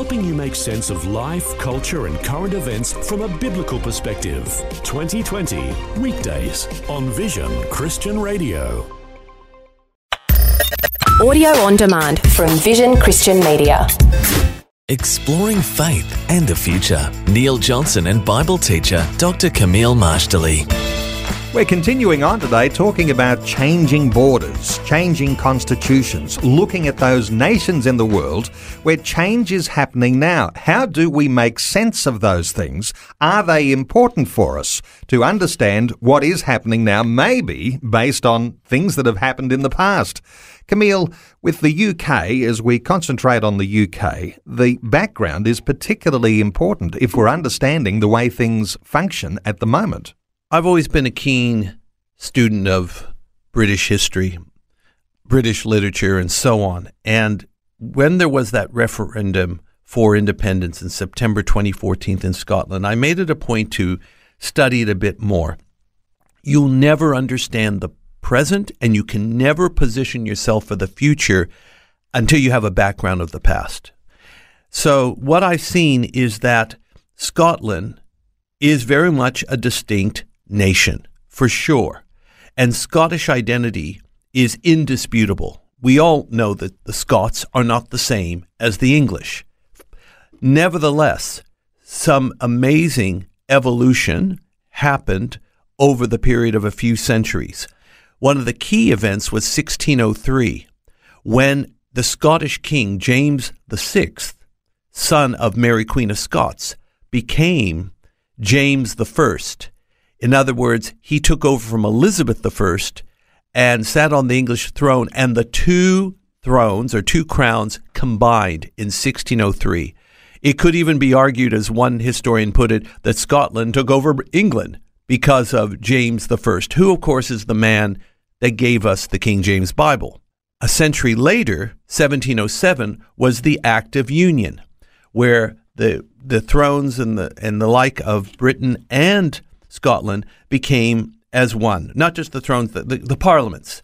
helping you make sense of life, culture, and current events from a biblical perspective. 2020, weekdays on Vision Christian Radio. Audio on demand from Vision Christian Media. Exploring faith and the future. Neil Johnson and Bible teacher Dr. Kameel Majdali. We're continuing on today talking about changing borders, changing constitutions, looking at those nations in the world where change is happening now. How do we make sense of those things? Are they important for us to understand what is happening now, maybe based on things that have happened in the past? Kameel, with the UK, as we concentrate on the UK, the background is particularly important if we're understanding the way things function at the moment. I've always been a keen student of British history, British literature, and so on. And when there was that referendum for independence in September 2014 in Scotland, I made it a point to study it a bit more. You'll never understand the present, and you can never position yourself for the future until you have a background of the past. So, what I've seen is that Scotland is very much a distinct nation, for sure. And Scottish identity is indisputable. We all know that the Scots are not the same as the English. Nevertheless, some amazing evolution happened over the period of a few centuries. One of the key events was 1603, when the Scottish king James VI, son of Mary Queen of Scots, became James I in other words, he took over from Elizabeth I and sat on the English throne, and the two thrones or two crowns combined in 1603. It could even be argued, as one historian put it, that Scotland took over England because of James I, who, of course, is the man that gave us the King James Bible. A century later, 1707, was the Act of Union, where the the thrones and the and the like of Britain and Scotland became as one, not just the thrones, the, the, the parliaments.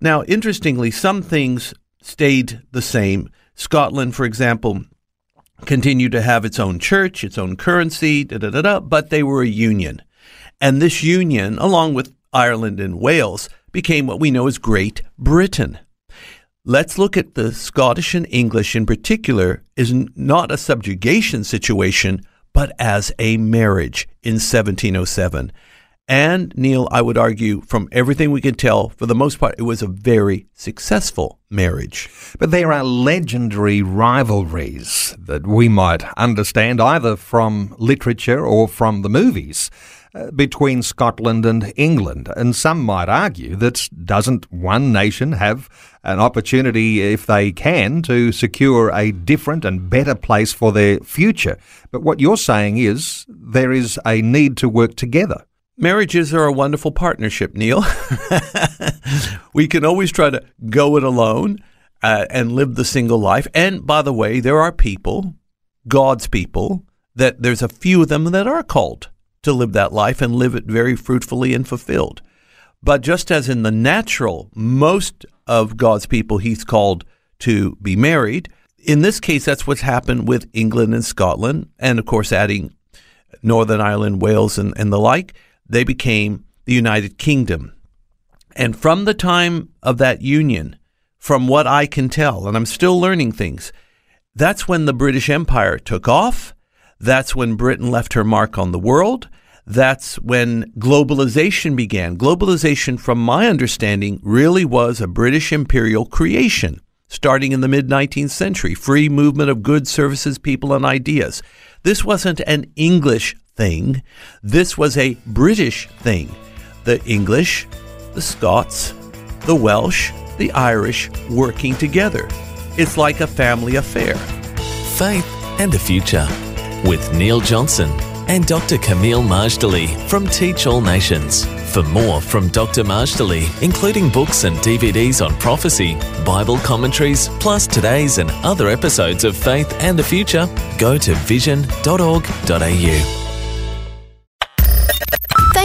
Now, interestingly, some things stayed the same. Scotland, for example, continued to have its own church, its own currency, da, da, da, da, but they were a union. And this union, along with Ireland and Wales, became what we know as Great Britain. Let's look at the Scottish and English in particular is not a subjugation situation, but as a marriage in 1707. And Neil, I would argue, from everything we can tell, for the most part, it was a very successful marriage. But there are legendary rivalries that we might understand either from literature or from the movies. Uh, between Scotland and England. And some might argue that doesn't one nation have an opportunity, if they can, to secure a different and better place for their future? But what you're saying is there is a need to work together. Marriages are a wonderful partnership, Neil. we can always try to go it alone uh, and live the single life. And by the way, there are people, God's people, that there's a few of them that are called to live that life and live it very fruitfully and fulfilled. But just as in the natural, most of God's people he's called to be married, in this case, that's what's happened with England and Scotland, and of course, adding Northern Ireland, Wales, and, and the like, they became the United Kingdom. And from the time of that union, from what I can tell, and I'm still learning things, that's when the British Empire took off that's when Britain left her mark on the world. That's when globalization began. Globalization, from my understanding, really was a British imperial creation starting in the mid 19th century. Free movement of goods, services, people, and ideas. This wasn't an English thing, this was a British thing. The English, the Scots, the Welsh, the Irish working together. It's like a family affair. Faith and the future with Neil Johnson and Dr. Kameel Majdali from Teach All Nations. For more from Dr. Majdali, including books and DVDs on prophecy, Bible commentaries, plus today's and other episodes of Faith and the Future, go to vision.org.au.